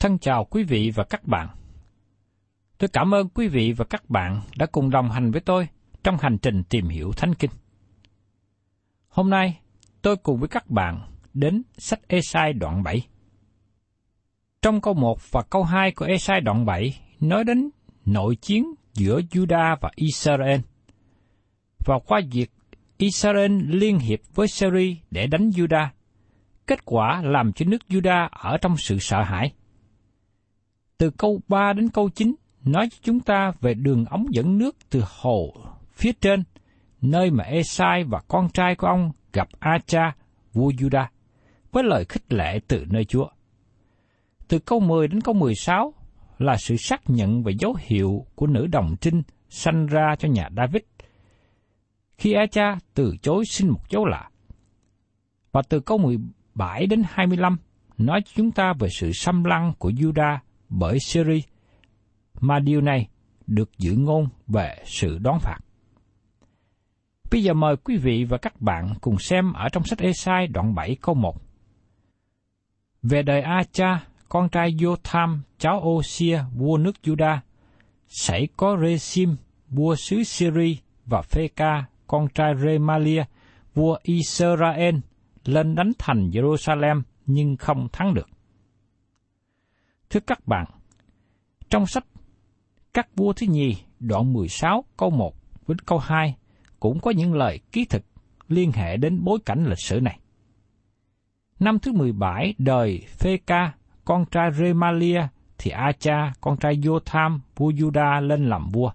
Thân chào quý vị và các bạn. Tôi cảm ơn quý vị và các bạn đã cùng đồng hành với tôi trong hành trình tìm hiểu Thánh Kinh. Hôm nay, tôi cùng với các bạn đến sách Esai đoạn 7. Trong câu 1 và câu 2 của Esai đoạn 7 nói đến nội chiến giữa Judah và Israel. Và qua việc Israel liên hiệp với Syria để đánh Judah, kết quả làm cho nước Judah ở trong sự sợ hãi. Từ câu 3 đến câu 9 nói cho chúng ta về đường ống dẫn nước từ hồ phía trên, nơi mà Esai và con trai của ông gặp Acha, vua Juda, với lời khích lệ từ nơi Chúa. Từ câu 10 đến câu 16 là sự xác nhận và dấu hiệu của nữ đồng trinh sanh ra cho nhà David. Khi Acha từ chối xin một dấu lạ. Và từ câu 17 đến 25 nói cho chúng ta về sự xâm lăng của Judah bởi Syria, mà điều này được giữ ngôn về sự đón phạt. Bây giờ mời quý vị và các bạn cùng xem ở trong sách Esai đoạn 7 câu 1. Về đời Acha, con trai Jotham, cháu Osia, vua nước Juda, xảy có Resim, vua xứ Syria, và Pheka, con trai Remalia, vua Israel, lên đánh thành Jerusalem nhưng không thắng được. Thưa các bạn, trong sách Các vua thứ nhì, đoạn 16 câu 1 đến câu 2 cũng có những lời ký thực liên hệ đến bối cảnh lịch sử này. Năm thứ 17 đời Phê-ca, con trai Remalia, thì Acha, con trai Jotham, vua Juda lên làm vua.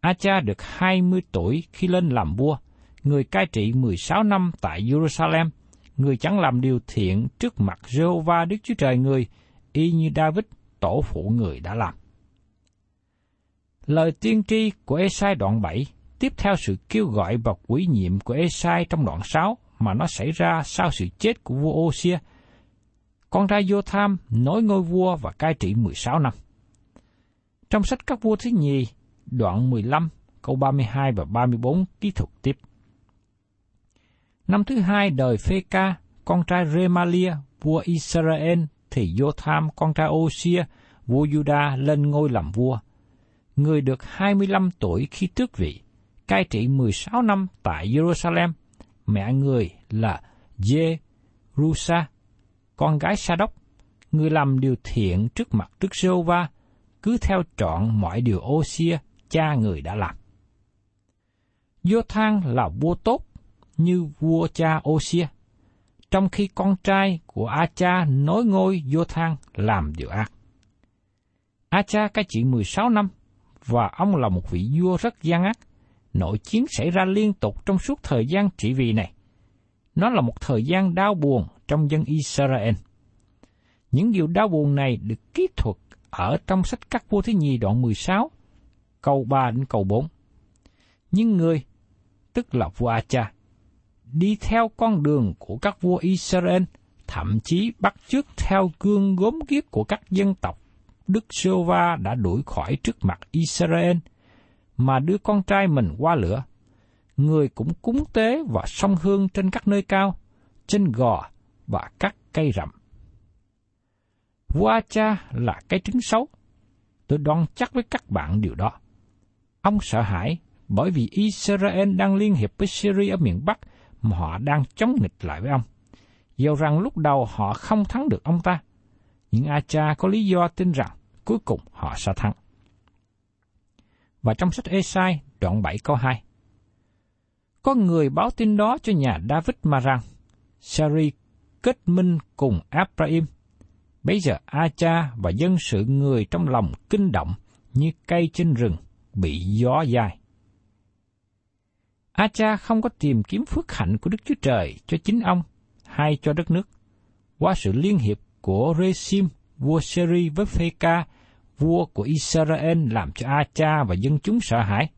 Acha được 20 tuổi khi lên làm vua, người cai trị 16 năm tại Jerusalem, người chẳng làm điều thiện trước mặt Jehovah Đức Chúa Trời người, y như David, tổ phụ người đã làm. Lời tiên tri của Esai đoạn 7 tiếp theo sự kêu gọi và quỷ nhiệm của Esai trong đoạn 6 mà nó xảy ra sau sự chết của vua Osia. Con trai Jotham nối ngôi vua và cai trị 16 năm. Trong sách các vua thứ nhì, đoạn 15, câu 32 và 34 ký thuật tiếp. Năm thứ hai đời Phê-ca, con trai Remalia, vua Israel, thì Jotham, con trai Osia, vua Juda lên ngôi làm vua. Người được 25 tuổi khi tước vị, cai trị 16 năm tại Jerusalem. Mẹ người là Jerusa, con gái Sa-đốc, người làm điều thiện trước mặt Đức giê va cứ theo trọn mọi điều ô xia cha người đã làm. Vô thang là vua tốt như vua cha ô xia, trong khi con trai của A cha nối ngôi vô thang làm điều ác. A cha cai trị 16 năm, và ông là một vị vua rất gian ác. Nội chiến xảy ra liên tục trong suốt thời gian trị vì này. Nó là một thời gian đau buồn trong dân Israel. Những điều đau buồn này được kỹ thuật ở trong sách các vua thứ nhì đoạn 16, câu 3 đến câu 4. Nhưng người, tức là vua Acha, đi theo con đường của các vua Israel, thậm chí bắt chước theo gương gốm ghiếc của các dân tộc Đức Sô Va đã đuổi khỏi trước mặt Israel, mà đưa con trai mình qua lửa. Người cũng cúng tế và song hương trên các nơi cao, trên gò và các cây rậm. Vua cha là cái trứng xấu. Tôi đoan chắc với các bạn điều đó. Ông sợ hãi bởi vì Israel đang liên hiệp với Syria ở miền Bắc mà họ đang chống nghịch lại với ông. Dẫu rằng lúc đầu họ không thắng được ông ta, nhưng Acha có lý do tin rằng cuối cùng họ sẽ thắng. Và trong sách Esai đoạn 7 câu 2, có người báo tin đó cho nhà David mà rằng, Sari kết minh cùng Abraham. Bây giờ Acha và dân sự người trong lòng kinh động như cây trên rừng bị gió dài. Acha không có tìm kiếm phước hạnh của Đức Chúa Trời cho chính ông hay cho đất nước. Qua sự liên hiệp của Resim, vua Seri với Phê-ca, vua của Israel làm cho Acha và dân chúng sợ hãi.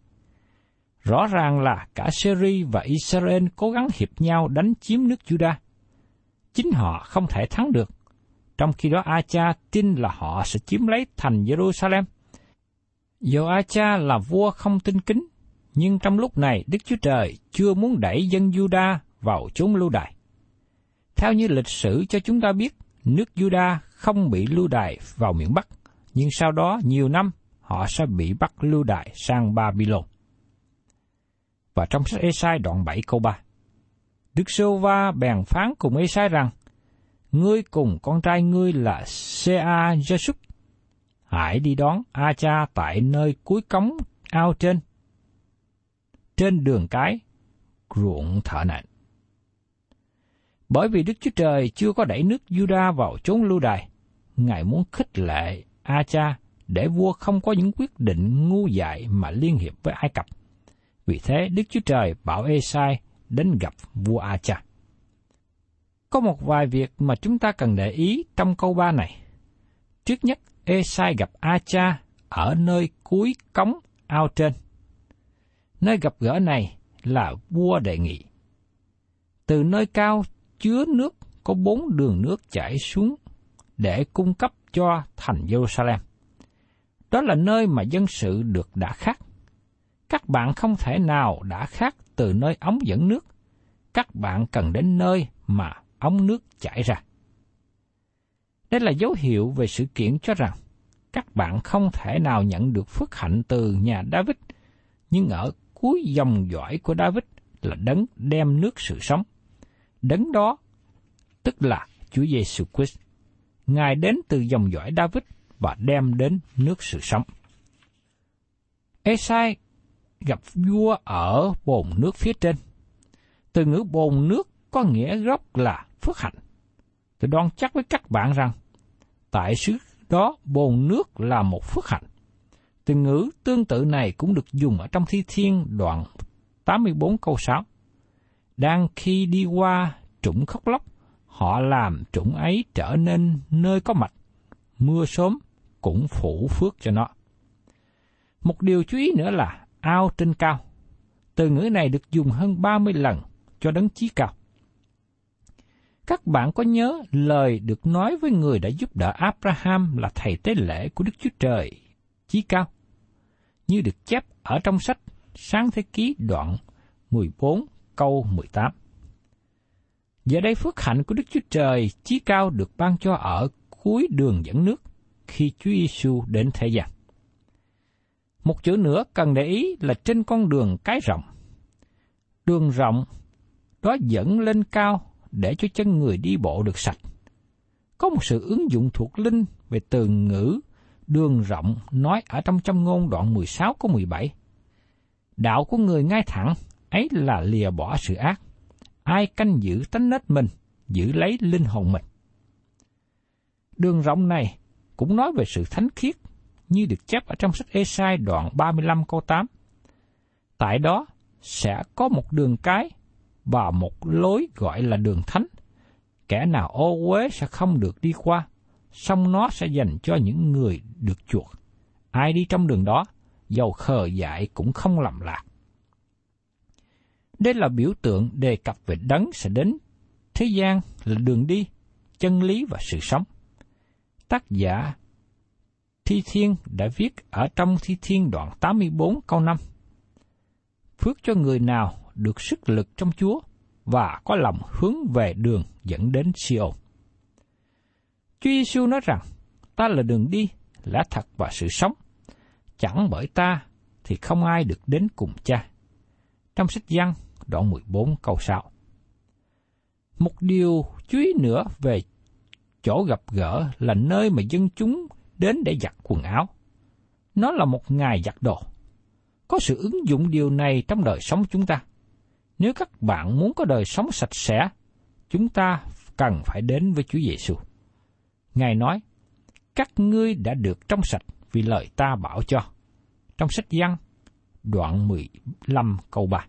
Rõ ràng là cả Seri và Israel cố gắng hiệp nhau đánh chiếm nước Judah. Chính họ không thể thắng được, trong khi đó Acha tin là họ sẽ chiếm lấy thành Jerusalem. Dù Acha là vua không tin kính, nhưng trong lúc này Đức Chúa Trời chưa muốn đẩy dân Juda vào chốn lưu đày. Theo như lịch sử cho chúng ta biết, nước Juda không bị lưu đày vào miền Bắc, nhưng sau đó nhiều năm họ sẽ bị bắt lưu đày sang Babylon. Và trong sách Esai đoạn 7 câu 3, Đức Sô Va bèn phán cùng Esai rằng, Ngươi cùng con trai ngươi là Sea Jesúc, hãy đi đón A cha tại nơi cuối cống ao trên, trên đường cái, ruộng thợ nạn. Bởi vì Đức Chúa Trời chưa có đẩy nước Juda vào chốn lưu đài Ngài muốn khích lệ A cha để vua không có những quyết định ngu dại mà liên hiệp với Ai Cập. Vì thế Đức Chúa Trời bảo Esai đến gặp vua A cha. Có một vài việc mà chúng ta cần để ý trong câu ba này. Trước nhất, Esai gặp A cha ở nơi cuối cống ao trên. Nơi gặp gỡ này là vua đề nghị. Từ nơi cao chứa nước có bốn đường nước chảy xuống để cung cấp cho thành Jerusalem. Đó là nơi mà dân sự được đã khác. Các bạn không thể nào đã khác từ nơi ống dẫn nước. Các bạn cần đến nơi mà ống nước chảy ra. Đây là dấu hiệu về sự kiện cho rằng các bạn không thể nào nhận được phước hạnh từ nhà David, nhưng ở cuối dòng dõi của David là đấng đem nước sự sống. Đấng đó tức là Chúa Giêsu Christ. Ngài đến từ dòng dõi David và đem đến nước sự sống. Esai gặp vua ở bồn nước phía trên. Từ ngữ bồn nước có nghĩa gốc là phước hạnh. Tôi đoan chắc với các bạn rằng, tại xứ đó bồn nước là một phước hạnh. Từ ngữ tương tự này cũng được dùng ở trong thi thiên đoạn 84 câu 6. Đang khi đi qua trũng khóc lóc, họ làm trũng ấy trở nên nơi có mạch, mưa sớm cũng phủ phước cho nó. Một điều chú ý nữa là ao trên cao. Từ ngữ này được dùng hơn 30 lần cho đấng chí cao. Các bạn có nhớ lời được nói với người đã giúp đỡ Abraham là thầy tế lễ của Đức Chúa Trời chí cao? Như được chép ở trong sách Sáng Thế Ký đoạn 14 câu 18. Giờ đây phước hạnh của Đức Chúa Trời chí cao được ban cho ở cuối đường dẫn nước khi Chúa Giêsu đến thế gian. Một chữ nữa cần để ý là trên con đường cái rộng. Đường rộng đó dẫn lên cao để cho chân người đi bộ được sạch. Có một sự ứng dụng thuộc linh về từ ngữ đường rộng nói ở trong châm ngôn đoạn 16 câu 17. Đạo của người ngay thẳng, ấy là lìa bỏ sự ác. Ai canh giữ tánh nết mình, giữ lấy linh hồn mình. Đường rộng này cũng nói về sự thánh khiết, như được chép ở trong sách Esai đoạn 35 câu 8. Tại đó sẽ có một đường cái và một lối gọi là đường thánh. Kẻ nào ô uế sẽ không được đi qua, song nó sẽ dành cho những người được chuộc. Ai đi trong đường đó, dầu khờ dại cũng không lầm lạc. Đây là biểu tượng đề cập về đấng sẽ đến thế gian là đường đi, chân lý và sự sống. Tác giả Thi Thiên đã viết ở trong Thi Thiên đoạn 84 câu 5. Phước cho người nào được sức lực trong Chúa và có lòng hướng về đường dẫn đến Siôn. Chúa Giêsu nói rằng, ta là đường đi, lẽ thật và sự sống. Chẳng bởi ta thì không ai được đến cùng cha. Trong sách Giăng, đoạn 14 câu 6. Một điều chú ý nữa về chỗ gặp gỡ là nơi mà dân chúng đến để giặt quần áo. Nó là một ngày giặt đồ. Có sự ứng dụng điều này trong đời sống chúng ta. Nếu các bạn muốn có đời sống sạch sẽ, chúng ta cần phải đến với Chúa Giêsu. Ngài nói, các ngươi đã được trong sạch vì lời ta bảo cho. Trong sách Giăng, đoạn 15 câu 3.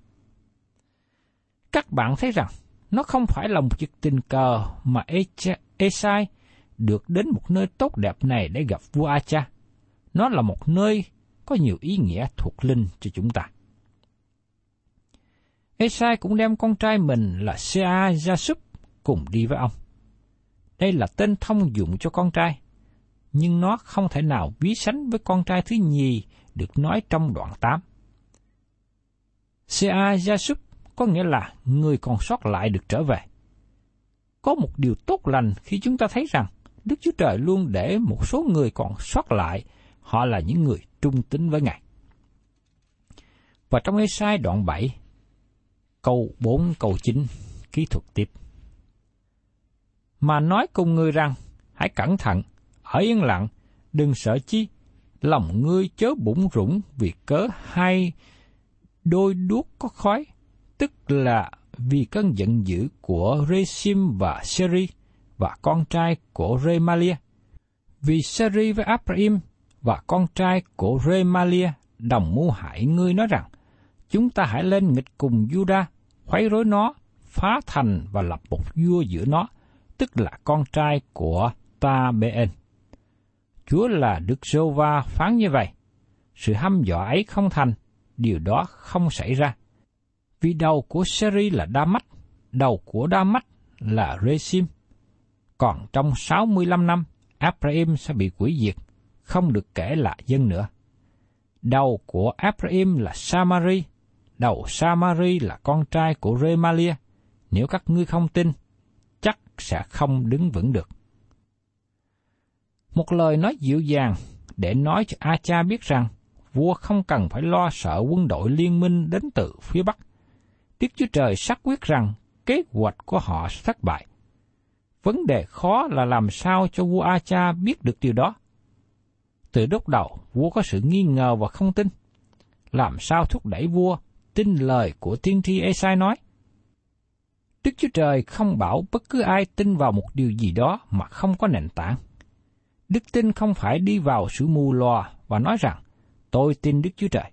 Các bạn thấy rằng, nó không phải là một việc tình cờ mà e-, Esai được đến một nơi tốt đẹp này để gặp vua Acha. Nó là một nơi có nhiều ý nghĩa thuộc linh cho chúng ta. Esai cũng đem con trai mình là Sea Jasub cùng đi với ông. Đây là tên thông dụng cho con trai, nhưng nó không thể nào ví sánh với con trai thứ nhì được nói trong đoạn 8. Sea Jasub có nghĩa là người còn sót lại được trở về. Có một điều tốt lành khi chúng ta thấy rằng Đức Chúa Trời luôn để một số người còn sót lại, họ là những người trung tín với Ngài. Và trong Ê-sai đoạn 7, câu 4 câu 9, kỹ thuật tiếp. Mà nói cùng ngươi rằng, hãy cẩn thận, ở yên lặng, đừng sợ chi, lòng ngươi chớ bụng rủng vì cớ hai đôi đuốc có khói, tức là vì cơn giận dữ của Resim và Seri và con trai của Remalia. Vì Seri với Abraham và con trai của Remalia đồng mưu hại ngươi nói rằng, chúng ta hãy lên nghịch cùng Juda khuấy rối nó, phá thành và lập một vua giữa nó, tức là con trai của ta Been. Chúa là Đức Sô Va phán như vậy. Sự hăm dọa ấy không thành, điều đó không xảy ra. Vì đầu của Seri là Đa Mách, đầu của Đa Mách là Resim. Còn trong 65 năm, Abraham sẽ bị quỷ diệt, không được kể là dân nữa. Đầu của Abraham là Samari, đầu Samari là con trai của Remalia. Nếu các ngươi không tin, sẽ không đứng vững được. Một lời nói dịu dàng để nói cho A-cha biết rằng vua không cần phải lo sợ quân đội liên minh đến từ phía Bắc. Đức Chúa Trời xác quyết rằng kế hoạch của họ sẽ thất bại. Vấn đề khó là làm sao cho vua A-cha biết được điều đó. Từ lúc đầu, vua có sự nghi ngờ và không tin. Làm sao thúc đẩy vua tin lời của tiên tri Esai nói? Đức Chúa Trời không bảo bất cứ ai tin vào một điều gì đó mà không có nền tảng. Đức tin không phải đi vào sự mù lòa và nói rằng, tôi tin Đức Chúa Trời.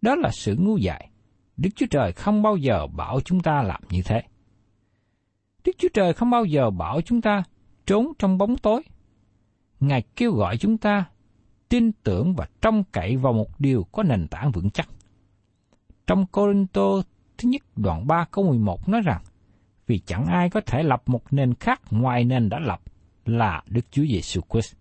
Đó là sự ngu dại. Đức Chúa Trời không bao giờ bảo chúng ta làm như thế. Đức Chúa Trời không bao giờ bảo chúng ta trốn trong bóng tối. Ngài kêu gọi chúng ta tin tưởng và trông cậy vào một điều có nền tảng vững chắc. Trong Corinto thứ nhất đoạn 3 câu 11 nói rằng, vì chẳng ai có thể lập một nền khác ngoài nền đã lập là Đức Chúa Giêsu Christ.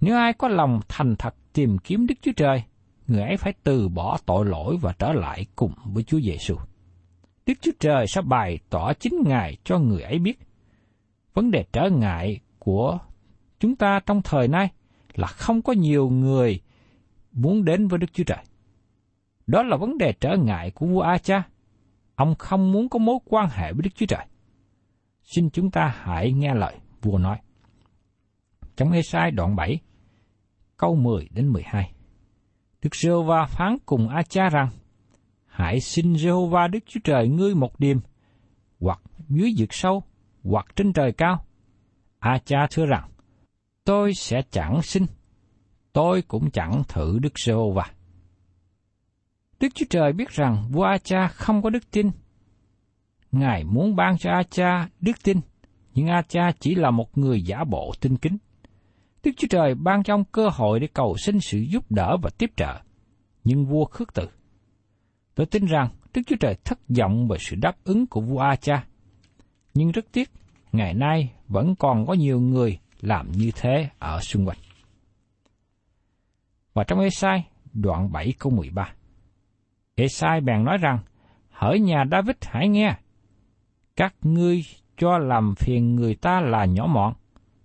Nếu ai có lòng thành thật tìm kiếm Đức Chúa Trời, người ấy phải từ bỏ tội lỗi và trở lại cùng với Chúa Giêsu. Đức Chúa Trời sẽ bày tỏ chính Ngài cho người ấy biết. Vấn đề trở ngại của chúng ta trong thời nay là không có nhiều người muốn đến với Đức Chúa Trời. Đó là vấn đề trở ngại của vua A-cha. Ông không muốn có mối quan hệ với Đức Chúa Trời. Xin chúng ta hãy nghe lời vua nói. Trong Ê-sai đoạn 7, câu 10 đến 12. Đức giê va phán cùng A cha rằng, Hãy xin giê va Đức Chúa Trời ngươi một điềm, hoặc dưới vực sâu, hoặc trên trời cao. A cha thưa rằng, tôi sẽ chẳng xin, tôi cũng chẳng thử Đức giê va Đức Chúa Trời biết rằng vua A cha không có đức tin. Ngài muốn ban cho A cha đức tin, nhưng A cha chỉ là một người giả bộ tin kính. Đức Chúa Trời ban cho ông cơ hội để cầu xin sự giúp đỡ và tiếp trợ, nhưng vua khước từ. Tôi tin rằng Đức Chúa Trời thất vọng về sự đáp ứng của vua A cha. Nhưng rất tiếc, ngày nay vẫn còn có nhiều người làm như thế ở xung quanh. Và trong Ê-sai, đoạn 7 câu 13. Ê-sai bèn nói rằng, hỡi nhà David hãy nghe, các ngươi cho làm phiền người ta là nhỏ mọn,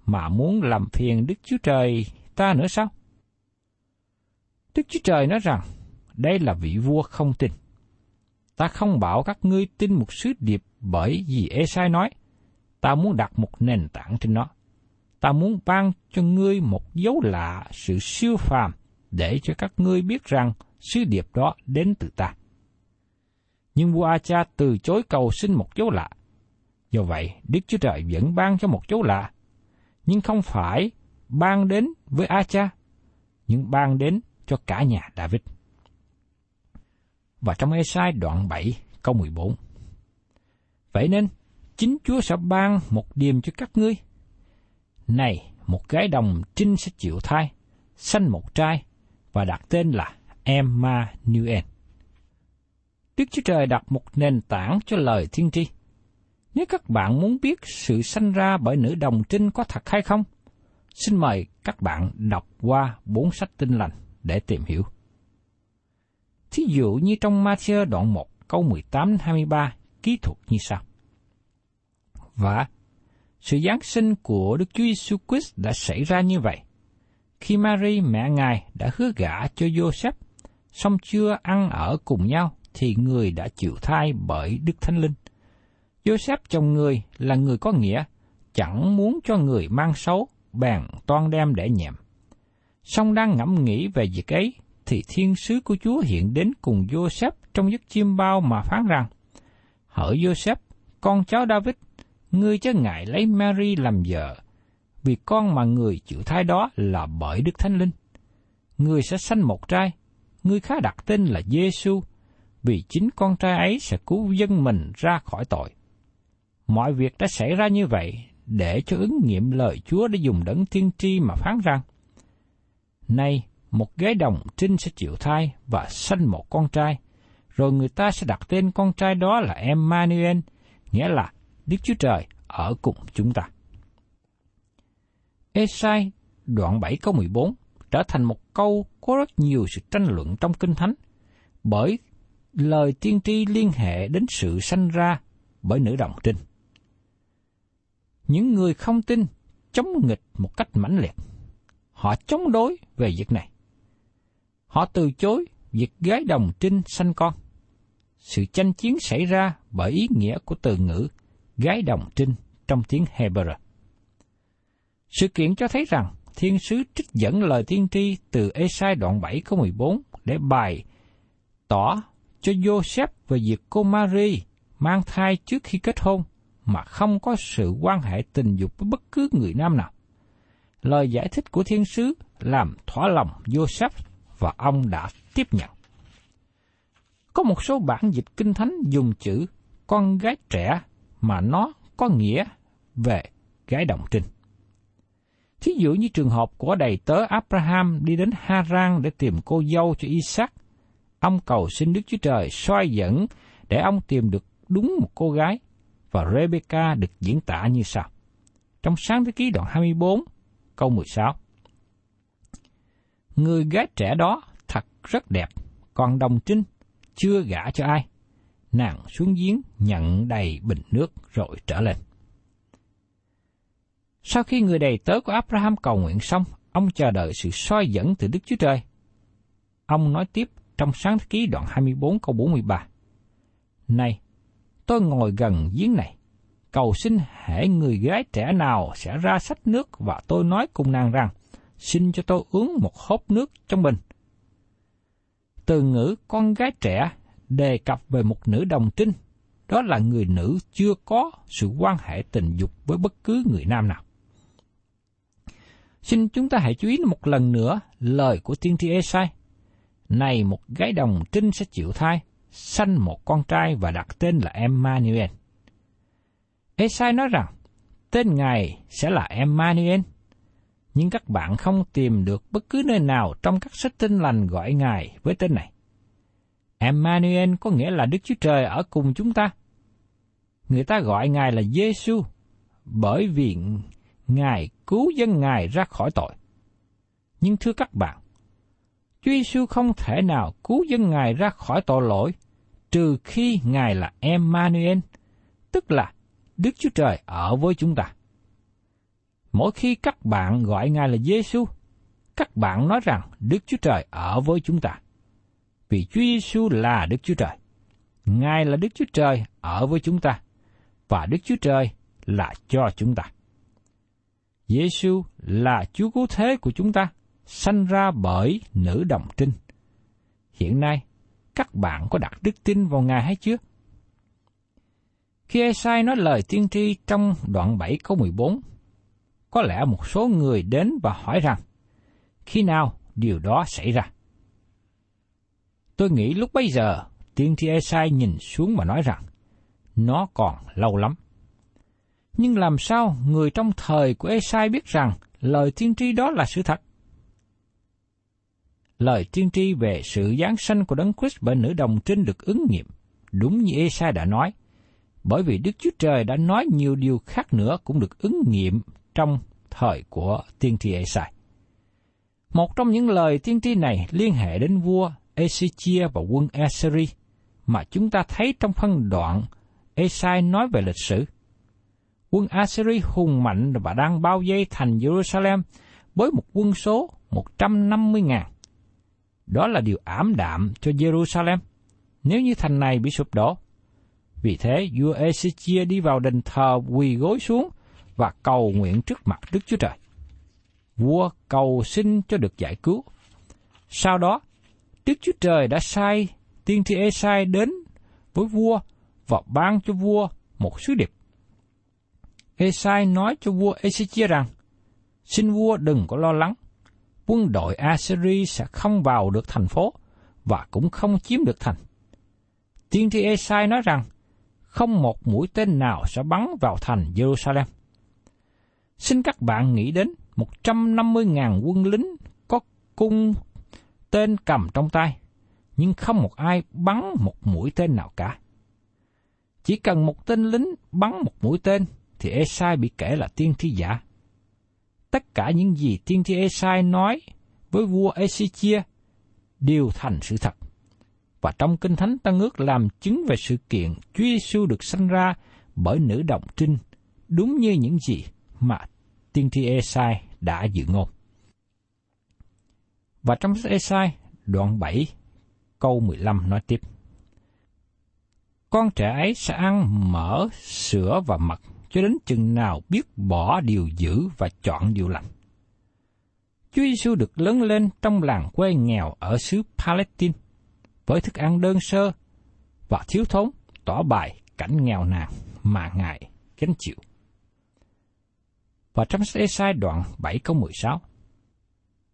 mà muốn làm phiền Đức Chúa Trời ta nữa sao? Đức Chúa Trời nói rằng, đây là vị vua không tin. Ta không bảo các ngươi tin một sứ điệp bởi vì Esai nói, ta muốn đặt một nền tảng trên nó. Ta muốn ban cho ngươi một dấu lạ sự siêu phàm để cho các ngươi biết rằng sứ điệp đó đến từ ta. Nhưng vua Acha từ chối cầu xin một dấu lạ. Do vậy, Đức Chúa Trời vẫn ban cho một dấu lạ, nhưng không phải ban đến với Acha, nhưng ban đến cho cả nhà David. Và trong Esai đoạn 7 câu 14. Vậy nên, chính Chúa sẽ ban một điềm cho các ngươi. Này, một gái đồng trinh sẽ chịu thai, sanh một trai, và đặt tên là Emmanuel. Đức Chúa Trời đặt một nền tảng cho lời thiên tri. Nếu các bạn muốn biết sự sanh ra bởi nữ đồng trinh có thật hay không, xin mời các bạn đọc qua bốn sách tinh lành để tìm hiểu. Thí dụ như trong Matthew đoạn 1 câu 18-23 ký thuật như sau. Và sự Giáng sinh của Đức Chúa Giêsu Christ đã xảy ra như vậy. Khi Mary mẹ Ngài đã hứa gả cho Joseph, song chưa ăn ở cùng nhau, thì người đã chịu thai bởi Đức Thánh Linh. Joseph chồng người là người có nghĩa, chẳng muốn cho người mang xấu, bèn toan đem để nhẹm. Song đang ngẫm nghĩ về việc ấy, thì thiên sứ của Chúa hiện đến cùng Joseph trong giấc chim bao mà phán rằng, Hỡi Joseph, con cháu David, ngươi chớ ngại lấy Mary làm vợ, vì con mà người chịu thai đó là bởi Đức Thánh Linh. Ngươi sẽ sanh một trai, ngươi khá đặt tên là Giêsu, vì chính con trai ấy sẽ cứu dân mình ra khỏi tội. Mọi việc đã xảy ra như vậy để cho ứng nghiệm lời Chúa đã dùng đấng tiên tri mà phán rằng, Nay, một gái đồng trinh sẽ chịu thai và sanh một con trai, rồi người ta sẽ đặt tên con trai đó là Emmanuel, nghĩa là Đức Chúa Trời ở cùng chúng ta. Esai đoạn 7 câu 14 trở thành một câu có rất nhiều sự tranh luận trong Kinh Thánh, bởi lời tiên tri liên hệ đến sự sanh ra bởi nữ đồng trinh. Những người không tin chống nghịch một cách mãnh liệt. Họ chống đối về việc này. Họ từ chối việc gái đồng trinh sanh con. Sự tranh chiến xảy ra bởi ý nghĩa của từ ngữ gái đồng trinh trong tiếng Hebrew. Sự kiện cho thấy rằng thiên sứ trích dẫn lời tiên tri từ Esai đoạn 7 câu 14 để bày tỏ cho Joseph về việc cô Mary mang thai trước khi kết hôn mà không có sự quan hệ tình dục với bất cứ người nam nào. Lời giải thích của thiên sứ làm thỏa lòng Joseph và ông đã tiếp nhận. Có một số bản dịch kinh thánh dùng chữ con gái trẻ mà nó có nghĩa về gái đồng trinh. Thí dụ như trường hợp của đầy tớ Abraham đi đến Haran để tìm cô dâu cho Isaac, ông cầu xin Đức Chúa Trời soi dẫn để ông tìm được đúng một cô gái, và Rebecca được diễn tả như sau. Trong sáng thế ký đoạn 24, câu 16. Người gái trẻ đó thật rất đẹp, còn đồng trinh, chưa gả cho ai. Nàng xuống giếng nhận đầy bình nước rồi trở lên. Sau khi người đầy tớ của Abraham cầu nguyện xong, ông chờ đợi sự soi dẫn từ Đức Chúa Trời. Ông nói tiếp trong sáng thế ký đoạn 24 câu 43. Này, tôi ngồi gần giếng này, cầu xin hễ người gái trẻ nào sẽ ra sách nước và tôi nói cùng nàng rằng, xin cho tôi uống một hớp nước trong bình. Từ ngữ con gái trẻ đề cập về một nữ đồng trinh, đó là người nữ chưa có sự quan hệ tình dục với bất cứ người nam nào. Xin chúng ta hãy chú ý một lần nữa lời của tiên tri Esai. Này một gái đồng trinh sẽ chịu thai, sanh một con trai và đặt tên là Emmanuel. Esai nói rằng, tên Ngài sẽ là Emmanuel. Nhưng các bạn không tìm được bất cứ nơi nào trong các sách tinh lành gọi Ngài với tên này. Emmanuel có nghĩa là Đức Chúa Trời ở cùng chúng ta. Người ta gọi Ngài là Giêsu bởi vì Ngài cứu dân Ngài ra khỏi tội. Nhưng thưa các bạn, Chúa Giêsu không thể nào cứu dân Ngài ra khỏi tội lỗi trừ khi Ngài là Emmanuel, tức là Đức Chúa Trời ở với chúng ta. Mỗi khi các bạn gọi Ngài là Giêsu, các bạn nói rằng Đức Chúa Trời ở với chúng ta. Vì Chúa Giêsu là Đức Chúa Trời. Ngài là Đức Chúa Trời ở với chúng ta và Đức Chúa Trời là cho chúng ta. Giêsu là Chúa cứu thế của chúng ta, sanh ra bởi nữ đồng trinh. Hiện nay, các bạn có đặt đức tin vào Ngài hay chưa? Khi Esai nói lời tiên tri trong đoạn 7 câu 14, có lẽ một số người đến và hỏi rằng, khi nào điều đó xảy ra? Tôi nghĩ lúc bấy giờ, tiên tri Esai nhìn xuống và nói rằng, nó còn lâu lắm. Nhưng làm sao người trong thời của Esai biết rằng lời tiên tri đó là sự thật? Lời tiên tri về sự giáng sanh của Đấng Christ bởi nữ đồng trinh được ứng nghiệm, đúng như Esai đã nói, bởi vì Đức Chúa Trời đã nói nhiều điều khác nữa cũng được ứng nghiệm trong thời của tiên tri Esai. Một trong những lời tiên tri này liên hệ đến vua Ezechia và quân Assyri mà chúng ta thấy trong phân đoạn Esai nói về lịch sử. Quân Assyri hùng mạnh và đang bao vây thành Jerusalem với một quân số 150.000. Đó là điều ảm đạm cho Jerusalem nếu như thành này bị sụp đổ. Vì thế, vua Ezechia đi vào đền thờ quỳ gối xuống và cầu nguyện trước mặt Đức Chúa Trời. Vua cầu xin cho được giải cứu. Sau đó, Đức Chúa Trời đã sai tiên tri Esai đến với vua và ban cho vua một sứ điệp. Esai nói cho vua Ezechia rằng, xin vua đừng có lo lắng, quân đội Assyri sẽ không vào được thành phố và cũng không chiếm được thành. Tiên tri Esai nói rằng, không một mũi tên nào sẽ bắn vào thành Jerusalem. Xin các bạn nghĩ đến 150.000 quân lính có cung tên cầm trong tay, nhưng không một ai bắn một mũi tên nào cả. Chỉ cần một tên lính bắn một mũi tên thì Esai bị kể là tiên tri giả. Tất cả những gì tiên tri Esai nói với vua Ezechia đều thành sự thật. Và trong Kinh Thánh Tân ước làm chứng về sự kiện Chúa Giêsu được sanh ra bởi nữ đồng trinh, đúng như những gì mà tiên tri Esai đã dự ngôn. Và trong sách Esai, đoạn 7, câu 15 nói tiếp. Con trẻ ấy sẽ ăn mỡ, sữa và mật cho đến chừng nào biết bỏ điều dữ và chọn điều lành. Chúa Giêsu được lớn lên trong làng quê nghèo ở xứ Palestine, với thức ăn đơn sơ và thiếu thốn tỏ bài cảnh nghèo nàn mà Ngài gánh chịu. Và trong sách Esai đoạn 7 câu 16.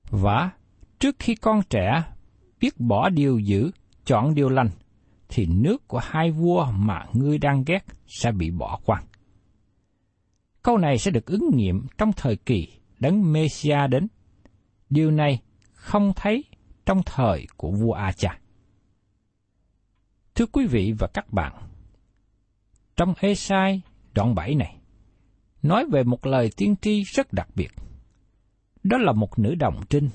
Và trước khi con trẻ biết bỏ điều dữ, chọn điều lành, thì nước của hai vua mà ngươi đang ghét sẽ bị bỏ quang. Câu này sẽ được ứng nghiệm trong thời kỳ đấng Messia đến. Điều này không thấy trong thời của vua Acha. Thưa quý vị và các bạn, trong Esai đoạn 7 này, nói về một lời tiên tri rất đặc biệt. Đó là một nữ đồng trinh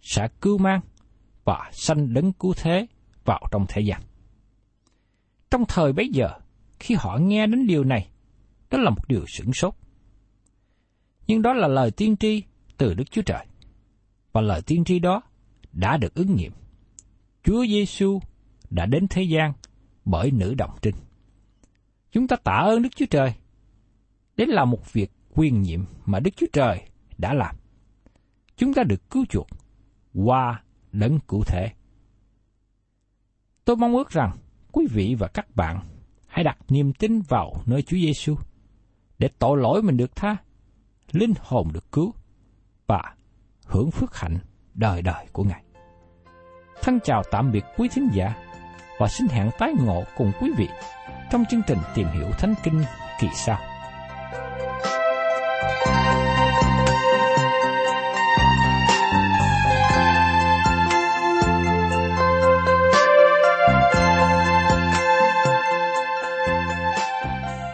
sẽ cứu mang và sanh đấng cứu thế vào trong thế gian. Trong thời bấy giờ, khi họ nghe đến điều này, đó là một điều sửng sốt. Nhưng đó là lời tiên tri từ Đức Chúa Trời. Và lời tiên tri đó đã được ứng nghiệm. Chúa Giêsu đã đến thế gian bởi nữ đồng trinh. Chúng ta tạ ơn Đức Chúa Trời. Đấy là một việc quyền nhiệm mà Đức Chúa Trời đã làm. chúng ta được cứu chuộc qua đấng cụ thể. Tôi mong ước rằng quý vị và các bạn hãy đặt niềm tin vào nơi Chúa Giêsu để tội lỗi mình được tha, linh hồn được cứu và hưởng phước hạnh đời đời của Ngài. Thân chào tạm biệt quý thính giả và xin hẹn tái ngộ cùng quý vị trong chương trình tìm hiểu Thánh Kinh kỳ sau.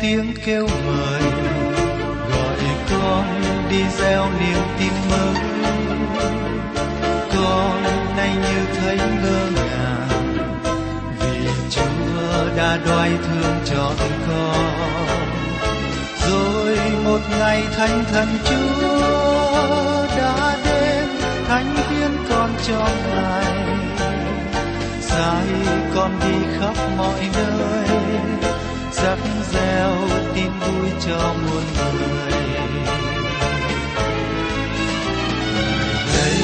Tiếng kêu mời, gọi con đi gieo niềm tin mới con nay như thấy ngơ ngàng, vì chúa đã đoái thương cho con. Rồi một ngày thánh thần chúa đã đến, thánh viên con cho ngài. Sai con đi khắp mọi nơi sắc gieo tin vui cho muôn người. Đây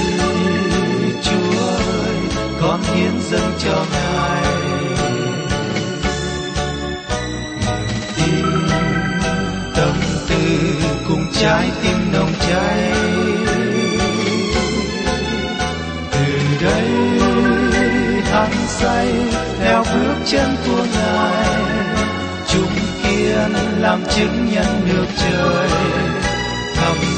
chúa ơi, con hiến dâng cho ngài. Tin tâm tư cùng trái tim nồng cháy. Từ đây, hăng say, theo bước chân của ngài thiên làm chứng nhân được trời. Thầm